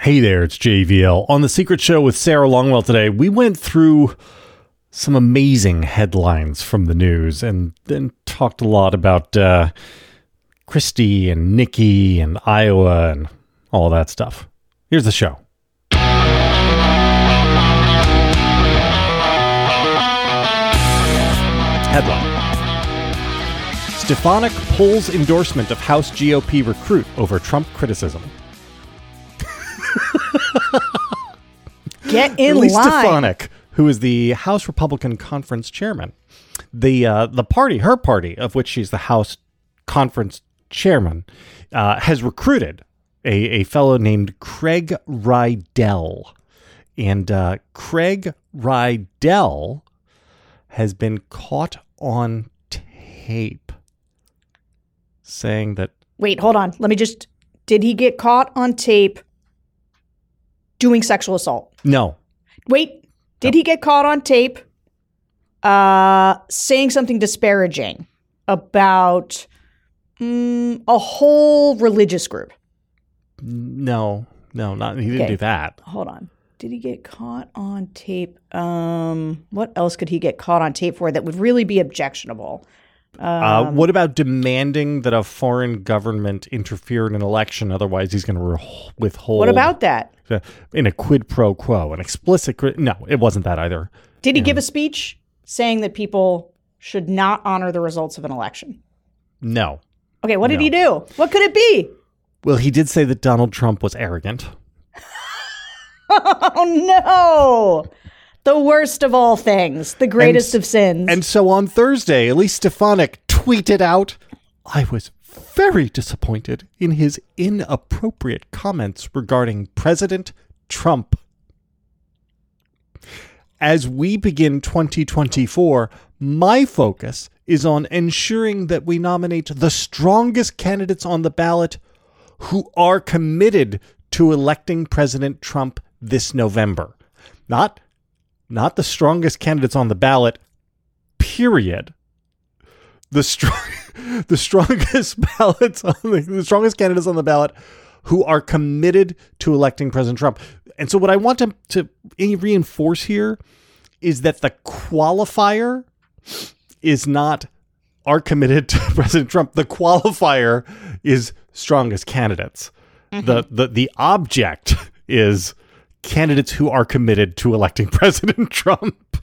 Hey there, it's JVL. On The Secret Show with Sarah Longwell today, we went through some amazing headlines from the news and then talked a lot about uh, Christie and Nikki and Iowa and all that stuff. Here's the show. Headline Stefanik pulls endorsement of House GOP recruit over Trump criticism. Get in Lee line. Stefanik, who is the House Republican Conference chairman, the uh, the party, her party, of which she's the House Conference chairman, uh, has recruited a, a fellow named Craig Riedel, and uh, Craig Riedel has been caught on tape saying that Wait, hold on. Let me just. Did he get caught on tape doing sexual assault? no, Wait, did he get caught on tape uh, saying something disparaging about mm, a whole religious group? no, no, not he didn't Okay. do that. Hold on. Did he get caught on tape? Um, what else could he get caught on tape for that would really be objectionable? Uh, what about demanding that a foreign government interfere in an election? Otherwise, he's going to re- withhold. What about that? in a quid pro quo, an explicit? Quid- no, it wasn't that either. Did he give a speech saying that people should not honor the results of an election? No. Okay, what did he do? What could it be? Well, he did say that Donald Trump was arrogant. Oh no! The worst of all things, the greatest And- of sins. And so on Thursday, Elise Stefanik tweeted out, I was very disappointed in his inappropriate comments regarding President Trump. As we begin 2024, my focus is on ensuring that we nominate the strongest candidates on the ballot who are committed to electing President Trump this November. Not not the strongest candidates on the ballot, period. The strong, the strongest ballots on the, the strongest candidates on the ballot who are committed to electing President Trump. And so, what I want to to reinforce here is that the qualifier is not are committed to President Trump. The qualifier is strongest candidates. Mm-hmm. The the the object is candidates who are committed to electing President Trump.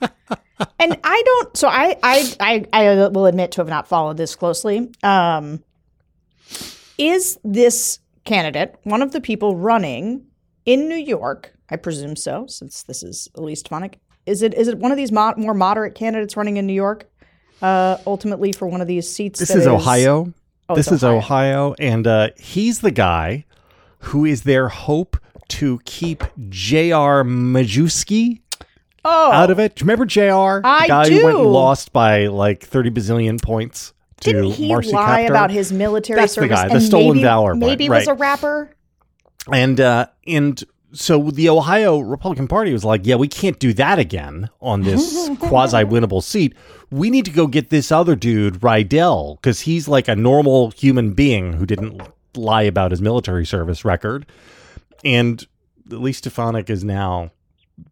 and I don't. So I, I, I, I will admit to have not followed this closely. Um, is this candidate one of the people running in New York? I presume so, since this is Elise Stefanik. Is it is it one of these mo- more moderate candidates running in New York? Uh, ultimately, for one of these seats. This that is Ohio. this it's is Ohio, and uh, he's the guy who is their hope to keep J.R. Majewski Oh, out of it. Do you remember J.R.? I the guy who went and lost by like 30 bazillion points to didn't he Marcy lie Kaptur. about his military That's the service? guy, the and stolen maybe, valor Maybe was a rapper. And uh, and so the Ohio Republican Party was like, yeah, we can't do that again on this quasi winnable seat. We need to go get this other dude, Riedel, because he's like a normal human being who didn't lie about his military service record. And Elise Stefanik is now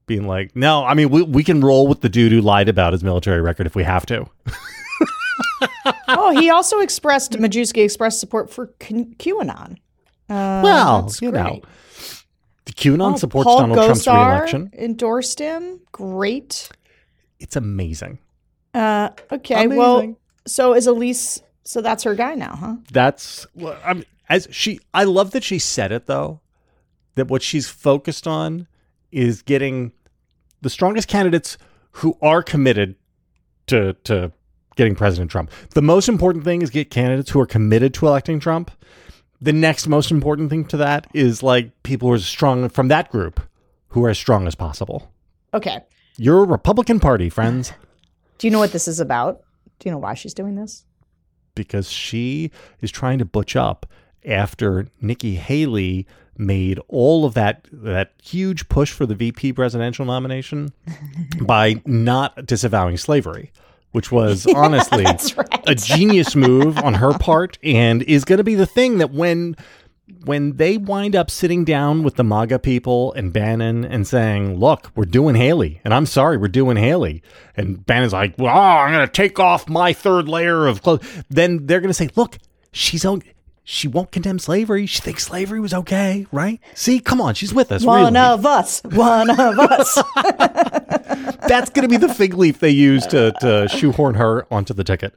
being like, no, I mean, we, we can roll with the dude who lied about his military record if we have to. oh, he also expressed Majewski expressed support for Q- QAnon. Uh, well, that's you great. know, the QAnon Oh, supports Paul Donald Trump's reelection. Endorsed him. Great. It's amazing. Uh, okay. Well, so is Elise? So that's her guy now, huh? that's well, I'm as she I love that she said it though that what she's focused on is getting the strongest candidates who are committed to to getting President Trump. The most important thing is get candidates who are committed to electing Trump. The next most important thing to that is like people who are strong from that group who are as strong as possible. Okay. You're a Republican Party, friends, Do you know what this is about? Do you know why she's doing this? because she is trying to butch up after Nikki Haley made all of that that huge push for the VP presidential nomination by not disavowing slavery, which was honestly right. a genius move on her part and is going to be the thing that when when they wind up sitting down with the MAGA people and Bannon and saying, "Look, we're doing Haley, and I'm sorry, we're doing Haley," and Bannon's like, "Well, I'm going to take off my third layer of clothes," then they're going to say, "Look, she's on." She won't condemn slavery. She thinks slavery was okay, right? See, come on, she's with us. One really. of us. One of us. That's going to be the fig leaf they use to, to shoehorn her onto the ticket,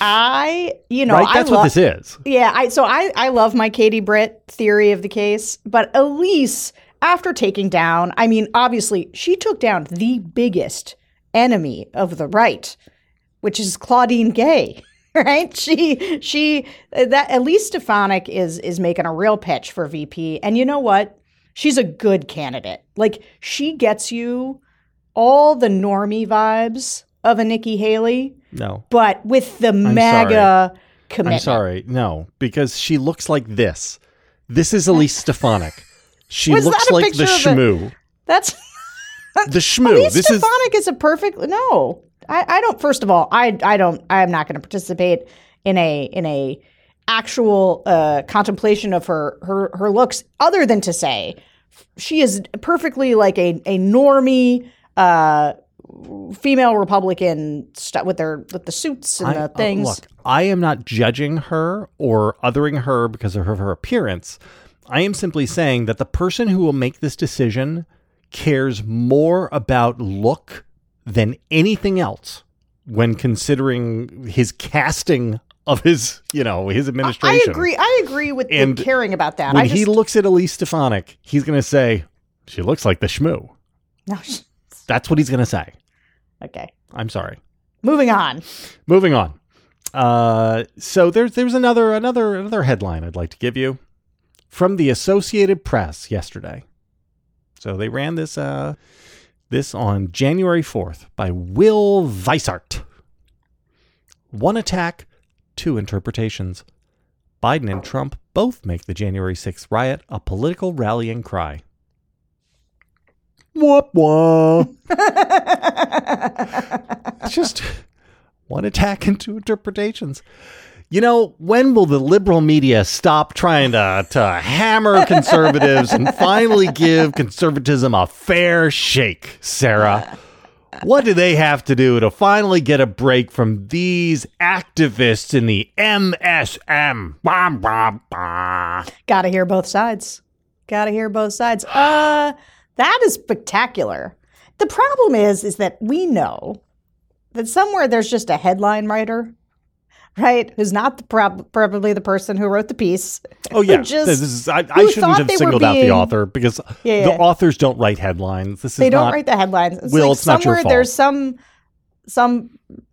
I, you know, right? I That's lo- what this is. Yeah, I so I I love my Katie Britt theory of the case, but Elise, after taking down, I mean, obviously she took down the biggest enemy of the right, which is Claudine Gay. Right? She she uh, that Elise Stefanik is is making a real pitch for VP. And you know what? She's a good candidate. Like she gets you all the normie vibes of a Nikki Haley, No, but with the MAGA commitment. I'm sorry. No, because she looks like this. This is Elise Stefanik. She Was looks like the of a- shmoo. That's The shmoo. Elise This is is, a perfect no. I, I don't. First of all, I I don't. I am not going to participate in a in a actual uh, contemplation of her her her looks, other than to say she is perfectly like a a normie. Uh, female Republican st- with their with the suits and I- the uh, things. look, I am not judging her or othering her because of her, her appearance. I am simply saying that the person who will make this decision cares more about look than anything else when considering his casting of his, you know, his administration. I agree. I agree with, And caring about that. When I he looks at Elise Stefanik, he's going to say, "She looks like the shmoo." no, That's what he's going to say. okay. I'm sorry. Moving on. Moving on. Uh, so there's there's another another another headline I'd like to give you from the Associated Press yesterday. So they ran this uh this on January 4th by Will Weissert. One attack, two interpretations. Biden and Trump both make the January 6th riot a political rallying cry. Whoop whoop. Just one attack and two interpretations. You know, when will the liberal media stop trying to, to hammer conservatives and finally give conservatism a fair shake, Sarah? What do they have to do to finally get a break from these activists in the MSM? Bah, bah, bah. Gotta hear both sides. Gotta hear both sides. Uh, that is spectacular. The problem is, is that we know that somewhere there's just a headline writer, right? Who's not the prob- probably the person who wrote the piece. Oh yeah, just- this is, I, I shouldn't have singled out the author because Yeah, the authors don't write headlines. This is They don't not, write the headlines. It's Will, like it's not your somewhere fault. there's some some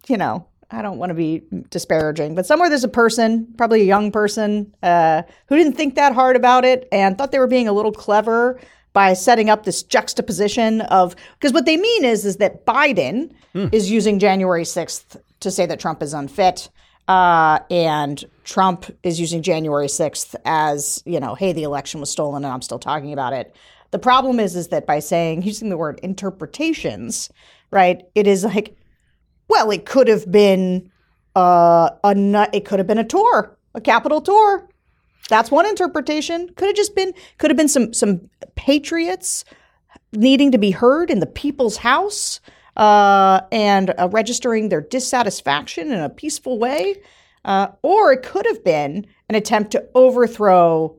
you know I don't want to be disparaging, but somewhere there's a person, probably a young person, uh, who didn't think that hard about it and thought they were being a little clever by setting up this juxtaposition of because what they mean is is that Biden Hmm. is using January 6th to say that Trump is unfit. Uh, and Trump is using January 6th as, you know, hey, the election was stolen and I'm still talking about it. The problem is, is that by saying, using the word interpretations, right, it is like, well, it could have been uh, a it could have been a tour, a capital tour. That's one interpretation. Could have just been, could have been some some patriots needing to be heard in the people's house uh, and uh, registering their dissatisfaction in a peaceful way. Uh, or it could have been an attempt to overthrow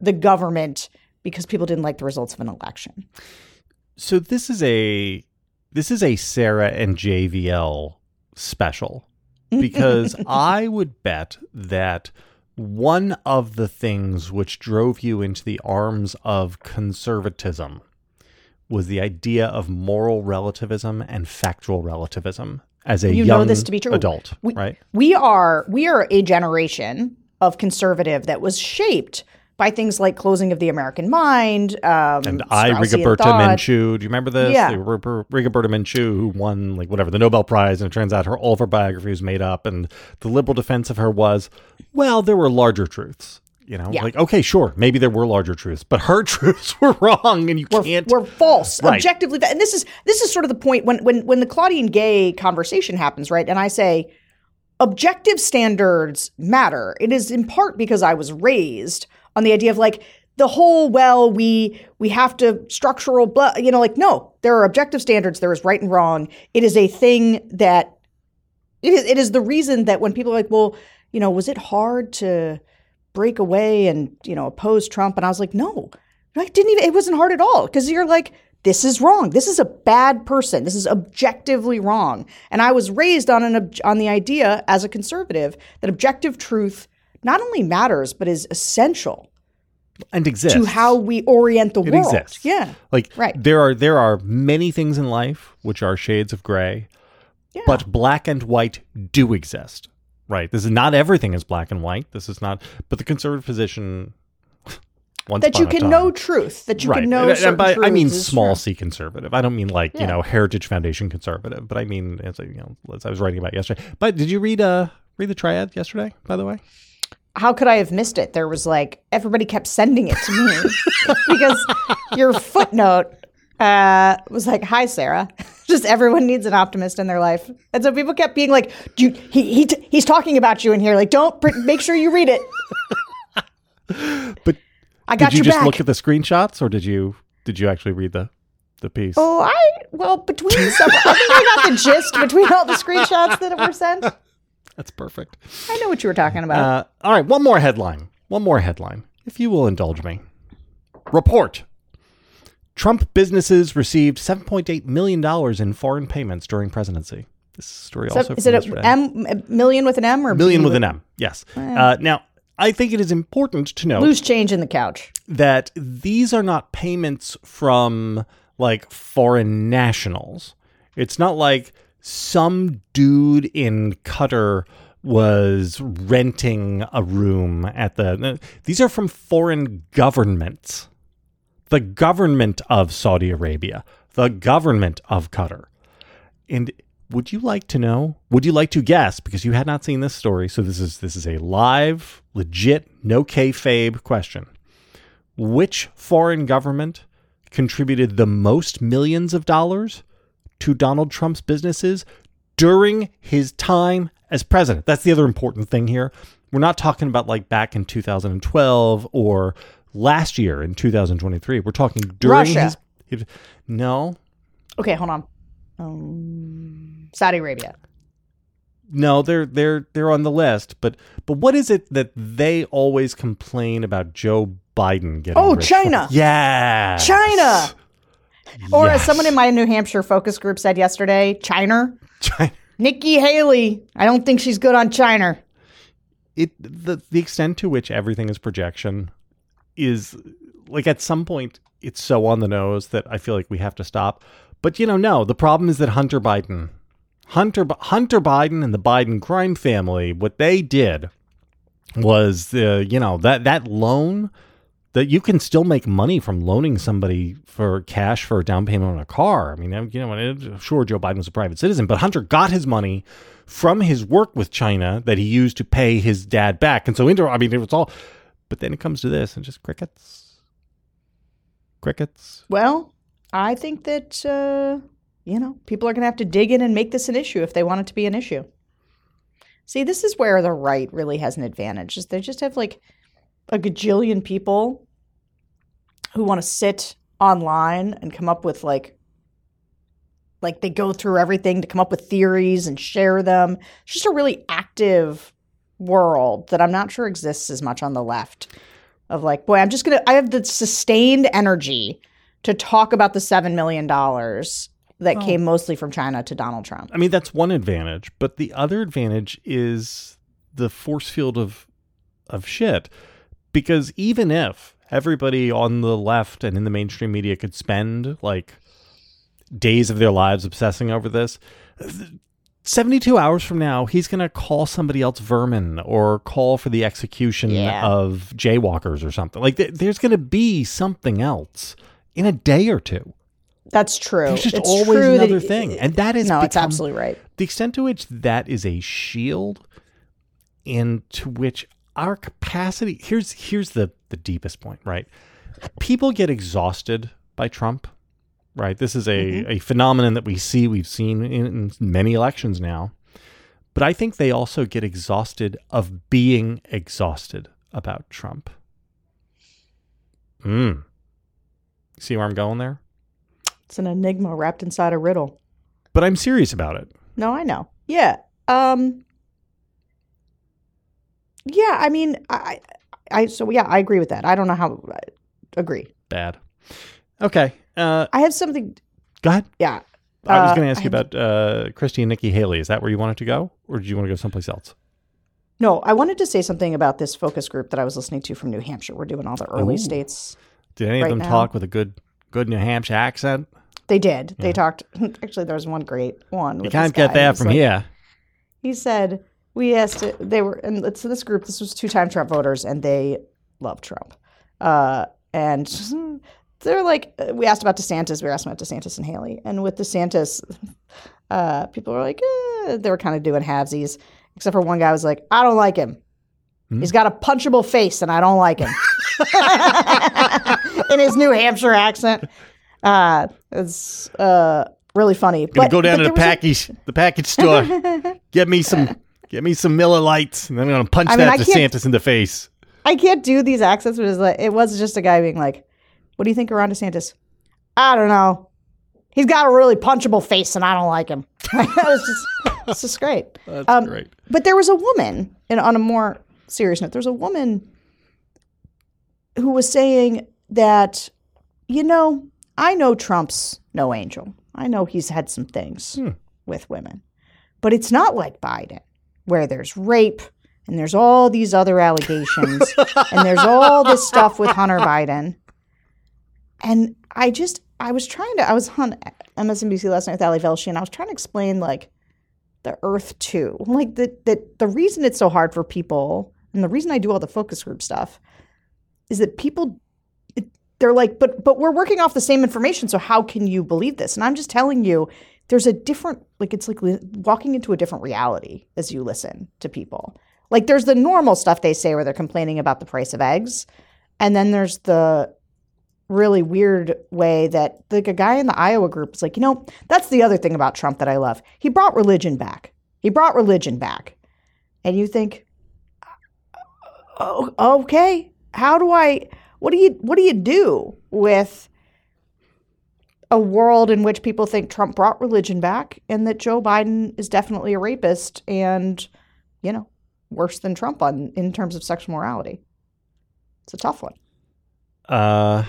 the government because people didn't like the results of an election. So this is a this is a Sarah and JVL special because I would bet that one of the things which drove you into the arms of conservatism was the idea of moral relativism and factual relativism as a You know young this to be true. adult, We- right? We are we are a generation of conservative that was shaped by things like closing of the American mind. Um, And I, Rigoberta. Menchú. Do you remember this? Yeah. The R- R- Rigoberta Menchú, who won like whatever the Nobel Prize, and it turns out her all of her biography was made up, and the liberal defense of her was, well, there were larger truths. You know, Yeah. like okay, sure, maybe there were larger truths, but her truths were wrong, and you We're, can't. we're false Right. objectively. And this is this is sort of the point when when when the Claudine Gay conversation happens, right? And I say objective standards matter. It is in part because I was raised on the idea of like the whole well we we have to structural blah, you know like no there are objective standards there is right and wrong it is a thing that it is it is the reason that when people are like well you know was it hard to break away and you know oppose Trump and I was like no I didn't even it wasn't hard at all because you're like this is wrong this is a bad person this is objectively wrong and I was raised on an ob- on the idea as a conservative that objective truth not only matters but is essential and exists to how we orient the it world. exists. Yeah. Like Right. there are there are many things in life which are shades of gray, Yeah. but black and white do exist. Right. This is not everything is black and white. This is not. But the conservative position. Once that you can time- know truth, that you right. can know And- by- I mean small true. c conservative. I don't mean like you know Heritage Foundation conservative, but I mean as I, you know as I was writing about yesterday. But did you read uh read the triad yesterday? By the way, How could I have missed it? There was like everybody kept sending it to me because your footnote uh, was like, "Hi, Sarah." Just everyone needs an optimist in their life, and so people kept being like, "You, he, he, t- he's talking about you in here. Like, don't pr- make sure you read it." but I got did you your just back. look at the screenshots, or did you did you actually read the the piece? Oh, I well between some, I think I got the gist between all the screenshots that were sent. That's perfect. I know what you were talking about. Uh, all right, one more headline. One more headline, if you will indulge me. Report. Trump businesses received $7.8 million in foreign payments during presidency. This story So also is it a. M a million with an M or million B with an M, yes. Uh, now, I think it is important to know loose change in the couch? that these are not payments from like foreign nationals. It's not like some dude in Qatar was renting a room at the. These are from foreign governments. The government of Saudi Arabia, the government of Qatar. And would you like to know? Would you like to guess? Because you had not seen this story, so this is this is a live, legit, no kayfabe question. Which foreign government contributed the most millions of dollars to Donald Trump's businesses during his time as president? That's the other important thing here. We're not talking about like back in 2012 or last year in 2023. We're talking during Russia. his. No, Okay, hold on. Um, Saudi Arabia. No, they're they're they're on the list, but but what is it that they always complain about Joe Biden getting? Oh? China. Yeah, China. Or as someone in my New Hampshire focus group said yesterday, China. China. Nikki Haley. I don't think she's good on China. It the the extent to which everything is projection is like at some point it's so on the nose that I feel like we have to stop. But you know, no, the problem is that Hunter Biden, Hunter Hunter Biden and the Biden crime family, what they did was uh, you know that that loan that you can still make money from loaning somebody for cash for a down payment on a car. I mean, you know, sure, Joe Biden was a private citizen, but Hunter got his money from his work with China that he used to pay his dad back, and so inter. I mean, it was all. But then it comes to this, and just crickets, crickets. Well, I think that uh, you know people are going to have to dig in and make this an issue if they want it to be an issue. See, this is where the right really has an advantage. Is they just have like a gajillion people who want to sit online and come up with like like they go through everything to come up with theories and share them. It's just a really active world that I'm not sure exists as much on the left. Of like, boy, I'm just gonna I have the sustained energy to talk about the seven million dollars that came mostly from China to Donald Trump. I mean, that's one advantage, but the other advantage is the force field of of shit. Because even if everybody on the left and in the mainstream media could spend like days of their lives obsessing over this, 72 hours from now, he's going to call somebody else vermin or call for the execution Yeah. of jaywalkers or something. Like, th- there's going to be something else in a day or two. That's true. There's just It's always that- another thing. And that is no, it's absolutely right. the extent to which that is a shield and to which our capacity here's here's the the deepest point right people get exhausted by trump right this is a, a phenomenon that we see we've seen in, in many elections now but i think they also get exhausted of being exhausted about trump Hmm. See where I'm going there? It's an enigma wrapped inside a riddle. But I'm serious about it. No, I know. Yeah. Um Yeah, I mean, I I so yeah, I agree with that. I don't know how I agree. Bad. Okay. Uh, I have something go ahead. yeah. I was Uh, going to ask you about uh, Christie and Nikki Haley. Is that where you wanted to go, or did you want to go someplace else? No, I wanted to say something about this focus group that I was listening to from New Hampshire. We're doing all the early Ooh. states. Did any of them now. talk with a good, good New Hampshire accent? They did. Yeah. They talked. Actually, there was one great one. You can't get that from like- here. He said we asked. It, they were and it's this group. This was two-time Trump voters, and they love Trump. Uh, and they're like, we asked about DeSantis. We asked about DeSantis and Haley, and with DeSantis, uh, people were like, eh, they were kind of doing halvesies. Except for one guy was like, I don't like him. Hmm. He's got a punchable face, and I don't like him. In his New Hampshire accent, uh, it's uh, really funny. Gonna But- go down to the was a- package, the package store, get me some, get me some Miller Lites, and then I'm gonna punch I mean, that I DeSantis in the face. I can't do these accents, but it's like it was just a guy being like, "What do you think of Ron DeSantis?" I don't know. He's got a really punchable face, and I don't like him. that was just, it's just great. That's Um, great. But there was a woman, and on a more serious note, there was a woman who was saying that, you know, I know Trump's no angel. I know he's had some things Hmm. with women, but it's not like Biden, where there's rape and there's all these other allegations and there's all this stuff with Hunter Biden. And I just, I was trying to, I was on MSNBC last night with Ali Velshi, and I was trying to explain, like, the earth too. Like the, the the reason it's so hard for people and the reason i do all the focus group stuff is that people it, they're like but but we're working off the same information so how can you believe this? And i'm just telling you there's a different like it's like li- walking into a different reality as you listen to people. Like there's the normal stuff they say where they're complaining about the price of eggs and then there's the really weird way that like a guy in the Iowa group is like, you know, that's the other thing about Trump that I love. He brought religion back. He brought religion back. And you think, oh, okay, how do I what do you what do you do with a world in which people think Trump brought religion back and that Joe Biden is definitely a rapist and, you know, worse than Trump on in terms of sexual morality? It's a tough one. Uh,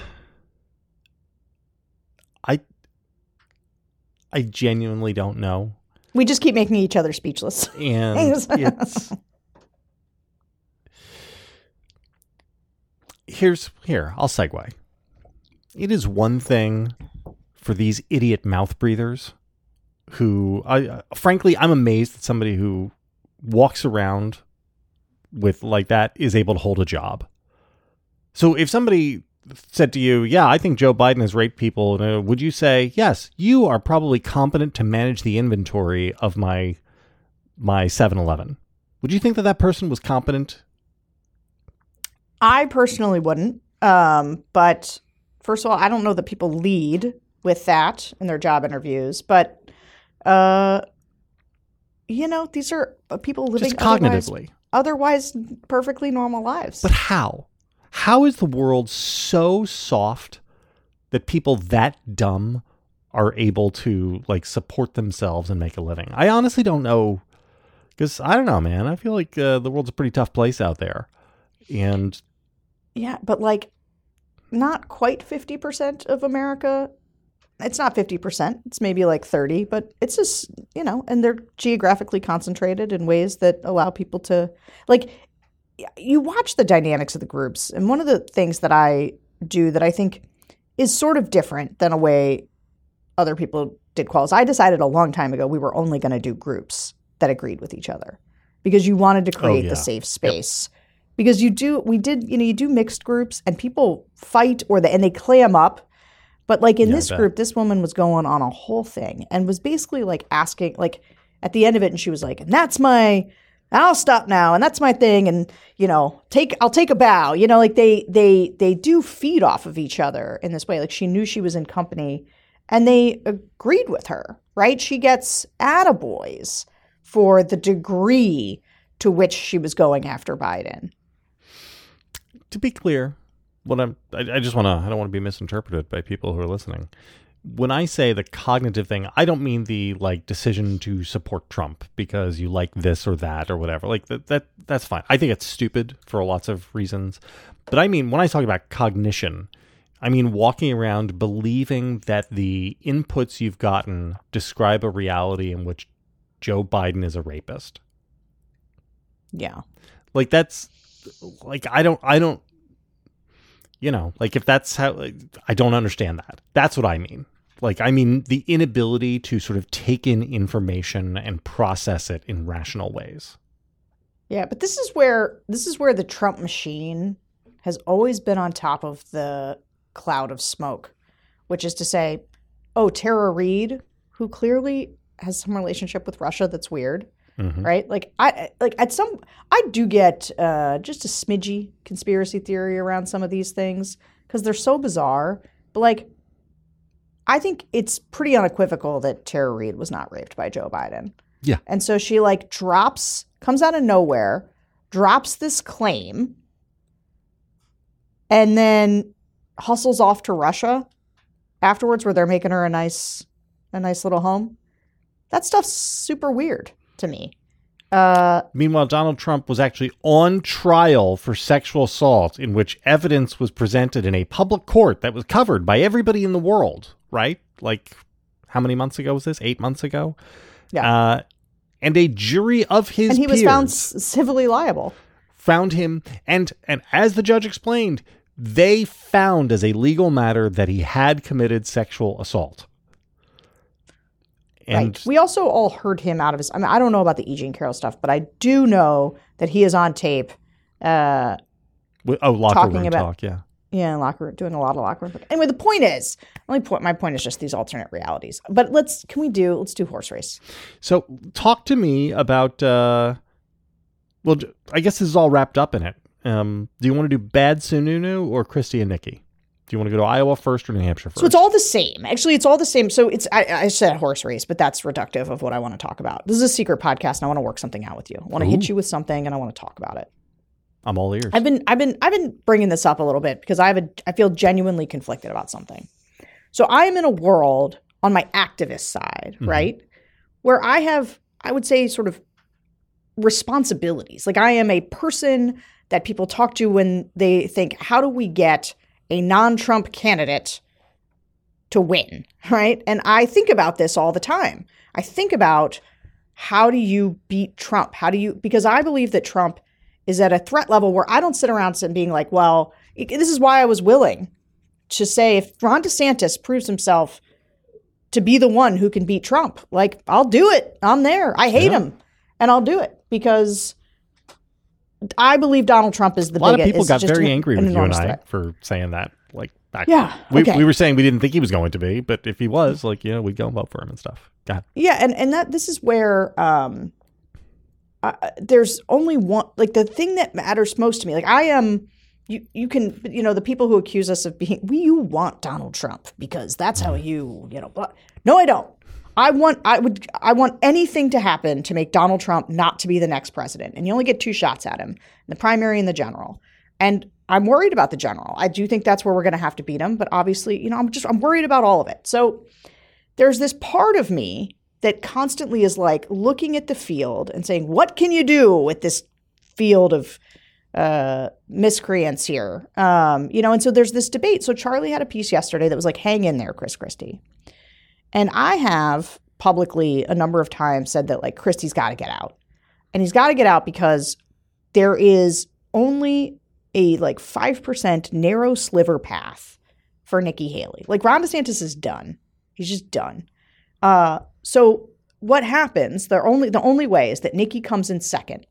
I, I genuinely don't know, We just keep making each other speechless. and it's here's here. I'll segue. It is one thing for these idiot mouth breathers who, I uh, frankly, I'm amazed that somebody who walks around with like that is able to hold a job. So if somebody said to you, "Yeah, I think Joe Biden has raped people," uh, would you say, "Yes, you are probably competent to manage the inventory of my my 7-Eleven"? Would you think that that person was competent? I personally wouldn't. Um, but first of all, I don't know that people lead with that in their job interviews. But, uh, you know, these are people living Just otherwise, cognitively. otherwise perfectly normal lives. But how? How is the world so soft that people that dumb are able to like support themselves and make a living? I honestly don't know because I don't know, man. I feel like uh, the world's a pretty tough place out there, and yeah, but like not quite 50% of America. It's not 50%. It's maybe like 30, but it's just, you know, and they're geographically concentrated in ways that allow people to like you watch the dynamics of the groups. And one of the things that I do that I think is sort of different than a way other people did quals. I decided a long time ago we were only going to do groups that agreed with each other because you wanted to oh, create yeah. the safe space. Because you do, we did, you know, you do mixed groups and people fight or they, and they clam up. But like in Yeah, this group, this woman was going on a whole thing and was basically like asking, like at the end of it, and she was like, and that's my, I'll stop now, and that's my thing, and you know, take, I'll take a bow. You know, like they, they, they do feed off of each other in this way. Like she knew she was in company, and they agreed with her. Right? She gets attaboys for the degree to which she was going after Biden. to be clear, what I'm, I, I just want to, I don't want to be misinterpreted by people who are listening. When I say the cognitive thing, I don't mean the like decision to support Trump because you like this or that or whatever. Like that, that that's fine. I think it's stupid for lots of reasons. But I mean, when I talk about cognition, I mean walking around believing that the inputs you've gotten describe a reality in which Joe Biden is a rapist. Yeah. Like that's like I don't I don't you know, like if that's how like, I don't understand that. That's what I mean. Like I mean the inability to sort of take in information and process it in rational ways. Yeah, but this is where this is where the Trump machine has always been on top of the cloud of smoke, which is to say, oh, Tara Reade, who clearly has some relationship with Russia that's weird, Mhm. right? Like I like at some I do get uh, just a smidgy conspiracy theory around some of these things because they're so bizarre. But like, I think it's pretty unequivocal that Tara Reade was not raped by Joe Biden. Yeah. and so she like drops, comes out of nowhere, drops this claim, and then hustles off to Russia afterwards, where they're making her a nice, a nice little home. That stuff's super weird to me. Uh, Meanwhile, Donald Trump was actually on trial for sexual assault, in which evidence was presented in a public court that was covered by everybody in the world, right? Like, how many months ago was this? Eight months ago? Yeah. Uh, and a jury of his and he was found civilly liable. found him, and and as the judge explained, they found as a legal matter that he had committed sexual assault. And right. We also all heard him out of his. I mean, I don't know about the E. Jean Carroll stuff, but I do know that he is on tape. Uh, oh, locker talking room about- talk, yeah. yeah, locker room, doing a lot of locker room. Anyway, the point is, only point. My point is just these alternate realities. But let's. Can we do? Let's do horse race. So, talk to me about. Uh, well, I guess this is all wrapped up in it. Um, do you want to do Bad Sununu or Christie and Nikki? Do you want to go to Iowa first or New Hampshire first? So it's all the same. Actually, it's all the same. So it's I, I said horse race, but that's reductive of what I want to talk about. This is a secret podcast, and I want to work something out with you. I want to hit you with something, and I want to talk about it. I'm all ears. I've been I've been I've been bringing this up a little bit because I have a I feel genuinely conflicted about something. So I am in a world on my activist side, Mhm. right? Where I have I would say sort of responsibilities. Like I am a person that people talk to when they think how do we get a non-Trump candidate to win, right? And I think about this all the time. I think about how do you beat Trump? How do you because I believe that Trump is at a threat level where I don't sit around and being like, well, this is why I was willing to say if Ron DeSantis proves himself to be the one who can beat Trump, like I'll do it. I'm there. I hate Yeah. him, and I'll do it because I believe Donald Trump is the a lot of biggest. people got very an- angry an with you and I threat. for saying that. Like back, Yeah, we, okay. we were saying we didn't think he was going to be, but if he was, like, you know, we'd go and vote for him and stuff. God, Yeah, and and that this is where um, uh, there's only one like the thing that matters most to me. Like I am, you you can you know the people who accuse us of being we you want Donald Trump because that's how you you know. No, I don't. I want I would I want anything to happen to make Donald Trump not to be the next president, and you only get two shots at him: the primary and the general. And I'm worried about the general. I do think that's where we're going to have to beat him, but obviously, you know, I'm just I'm worried about all of it. So there's this part of me that constantly is like looking at the field and saying, "What can you do with this field of uh, miscreants here?" Um, you know, and so there's this debate. So Charlie had a piece yesterday that was like, "Hang in there, Chris Christie," and I have publicly a number of times said that like Christie's got to get out, and he's got to get out because there is only a like 5% narrow sliver path for Nikki Haley. Like Ron DeSantis is done. He's just done. Uh, so what happens? The only the only way is that Nikki comes in second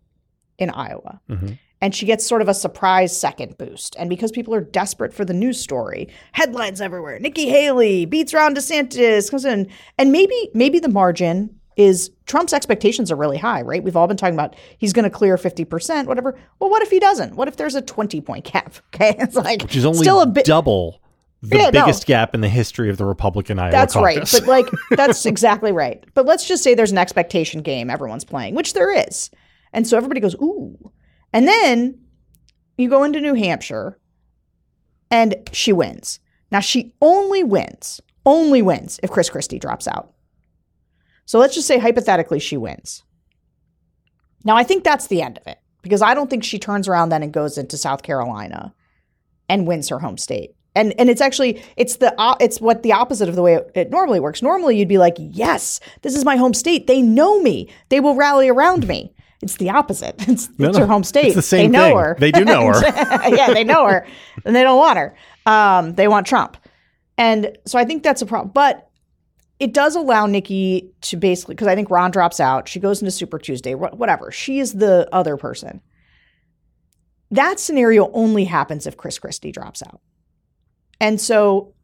in Iowa, Mhm. And she gets sort of a surprise second boost. And because people are desperate for the news story, headlines everywhere: Nikki Haley beats Ron DeSantis comes in, and maybe maybe the margin is Trump's expectations are really high, right? We've all been talking about he's going to clear fifty percent, whatever. Well, what if he doesn't? What if there's a twenty point gap? Okay, it's like which is only still a bit double the Yeah, no. biggest gap in the history of the Republican Iowa That's right. But like that's exactly right. But let's just say there's an expectation game everyone's playing, which there is. And so everybody goes, "Ooh." And then you go into New Hampshire And she wins. Now, she only wins, only wins if Chris Christie drops out. So let's just say hypothetically she wins. Now, I think that's the end of it because I don't think she turns around then and goes into South Carolina and wins her home state. And and it's actually it's the uh, it's what the opposite of the way it, it normally works. Normally you'd be like, "Yes, this is my home state. They know me. They will rally around me." It's the opposite. It's, No, it's her home state. it's the same they know thing. her. They do know her. yeah, they know her, and they don't want her. Um, they want Trump, and so I think that's a problem. But it does allow Nikki to basically because I think Ron drops out. She goes into Super Tuesday. wh- Whatever. She is the other person. That scenario only happens if Chris Christie drops out. And so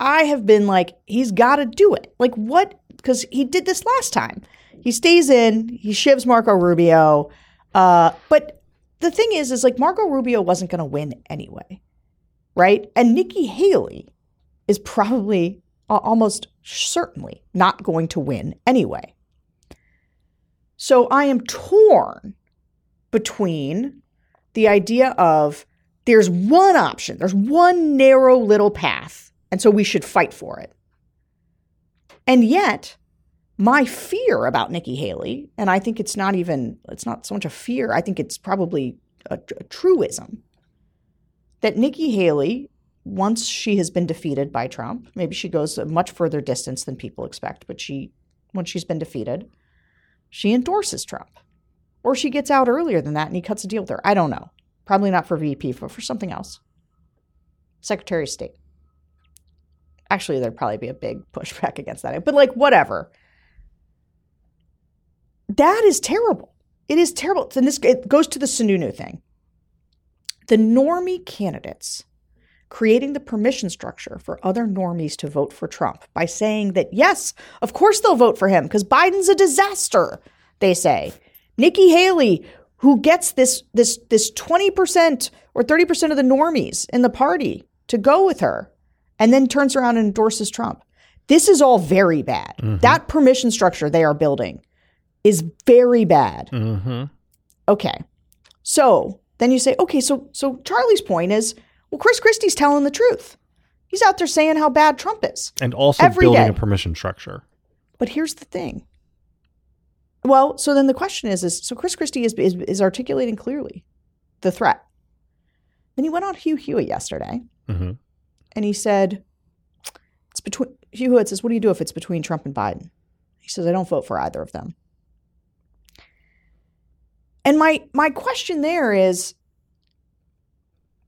I have been like, he's got to do it. Like, what? Because he did this last time. He stays in, he shivs Marco Rubio. Uh, but the thing is, is like Marco Rubio wasn't going to win anyway, right? And Nikki Haley is probably a- almost certainly not going to win anyway. So I am torn between the idea of there's one option, there's one narrow little path, and so we should fight for it. And yet, my fear about Nikki Haley, and I think it's not even, it's not so much a fear, I think it's probably a, a truism, that Nikki Haley, once she has been defeated by Trump, maybe she goes a much further distance than people expect, but she, once she's been defeated, she endorses Trump. Or she gets out earlier than that and he cuts a deal with her. I don't know. Probably not for VP, but for something else. Secretary of State. Actually, there'd probably be a big pushback against that. But like, whatever. That is terrible. It is terrible. And this it goes to the Sununu thing. The normie candidates creating the permission structure for other normies to vote for Trump by saying that, yes, of course they'll vote for him because Biden's a disaster, they say. Nikki Haley, who gets this this this 20% or 30% of the normies in the party to go with her and then turns around and endorses Trump. This is all very bad. Mm-hmm. That permission structure they are building is very bad. Mm-hmm. Okay. So then you say, okay, so so Charlie's point is, well, Chris Christie's telling the truth. He's out there saying how bad Trump is. And also Every building day. a permission structure. But here's the thing. Well, so then the question is, is so Chris Christie is, is is articulating clearly the threat. Then he went on Hugh Hewitt yesterday hmm and he said, it's between Hugh Hewitt says, what do you do if it's between Trump and Biden? He says, I don't vote for either of them. And my my question there is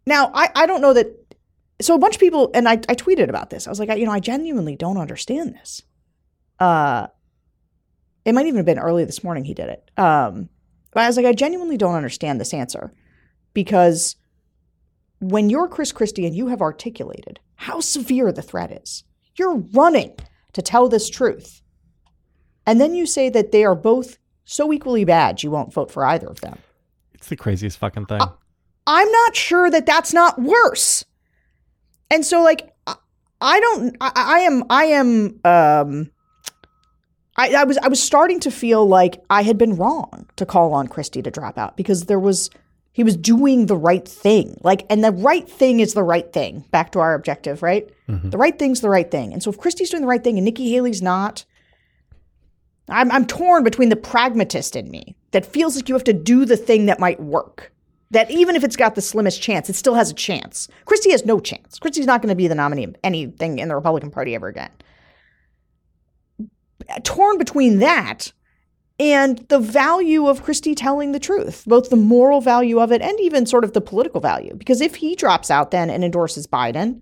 now I, I don't know that so a bunch of people and I, I tweeted about this. I was like, I, you know, I genuinely don't understand this. Uh it might even have been early this morning he did it. Um but I was like, I genuinely don't understand this answer because when you're Chris Christie and you have articulated how severe the threat is, you're running to tell this truth. And then you say that they are both so equally bad, you won't vote for either of them. It's the craziest fucking thing. I'm not sure that that's not worse. And so, like, I- I don't, I, I am, I am, um, I, I was, I was starting to feel like I had been wrong to call on Christie to drop out because there was, he was doing the right thing. Like, and the right thing is the right thing. Back to our objective, right? The right thing's the right thing. And so, if Christie's doing the right thing and Nikki Haley's not, I'm, I'm torn between the pragmatist in me that feels like you have to do the thing that might work. That even if it's got the slimmest chance, it still has a chance. Christie has no chance. Christie's not going to be the nominee of anything in the Republican Party ever again. Torn between that and the value of Christie telling the truth, both the moral value of it and even sort of the political value. Because if he drops out then and endorses Biden,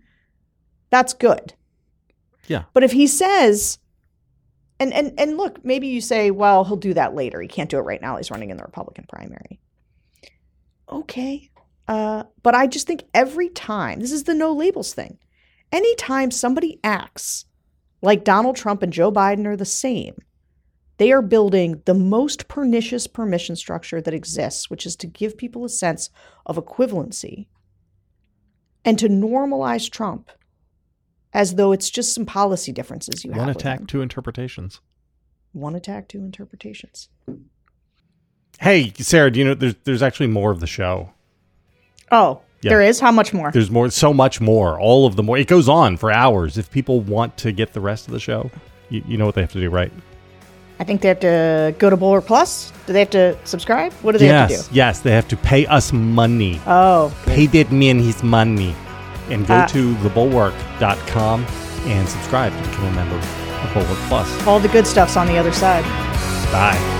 that's good. Yeah. But if he says, and and and look, maybe you say, well, he'll do that later. He can't do it right now. He's running in the Republican primary. Okay. Uh, but I just think every time, this is the no labels thing. Anytime somebody acts like Donald Trump and Joe Biden are the same, they are building the most pernicious permission structure that exists, which is to give people a sense of equivalency and to normalize Trump as though it's just some policy differences you have. One with attack, two interpretations. One attack, two interpretations. Hey, Sarah, do you know there's there's actually more of the show? Oh, Yeah. There is how much more? There's more, so much more. All of the more. It goes on for hours. If people want to get the rest of the show, you, you know what they have to do, right? I think they have to go to Bulwark Plus. Do they have to subscribe? What do they have to do? yes. They have to pay us money. Oh, pay that man his money. And go Uh, to thebulwark.com and subscribe to become a member of Bulwark Plus. all the good stuff's on the other side. Bye.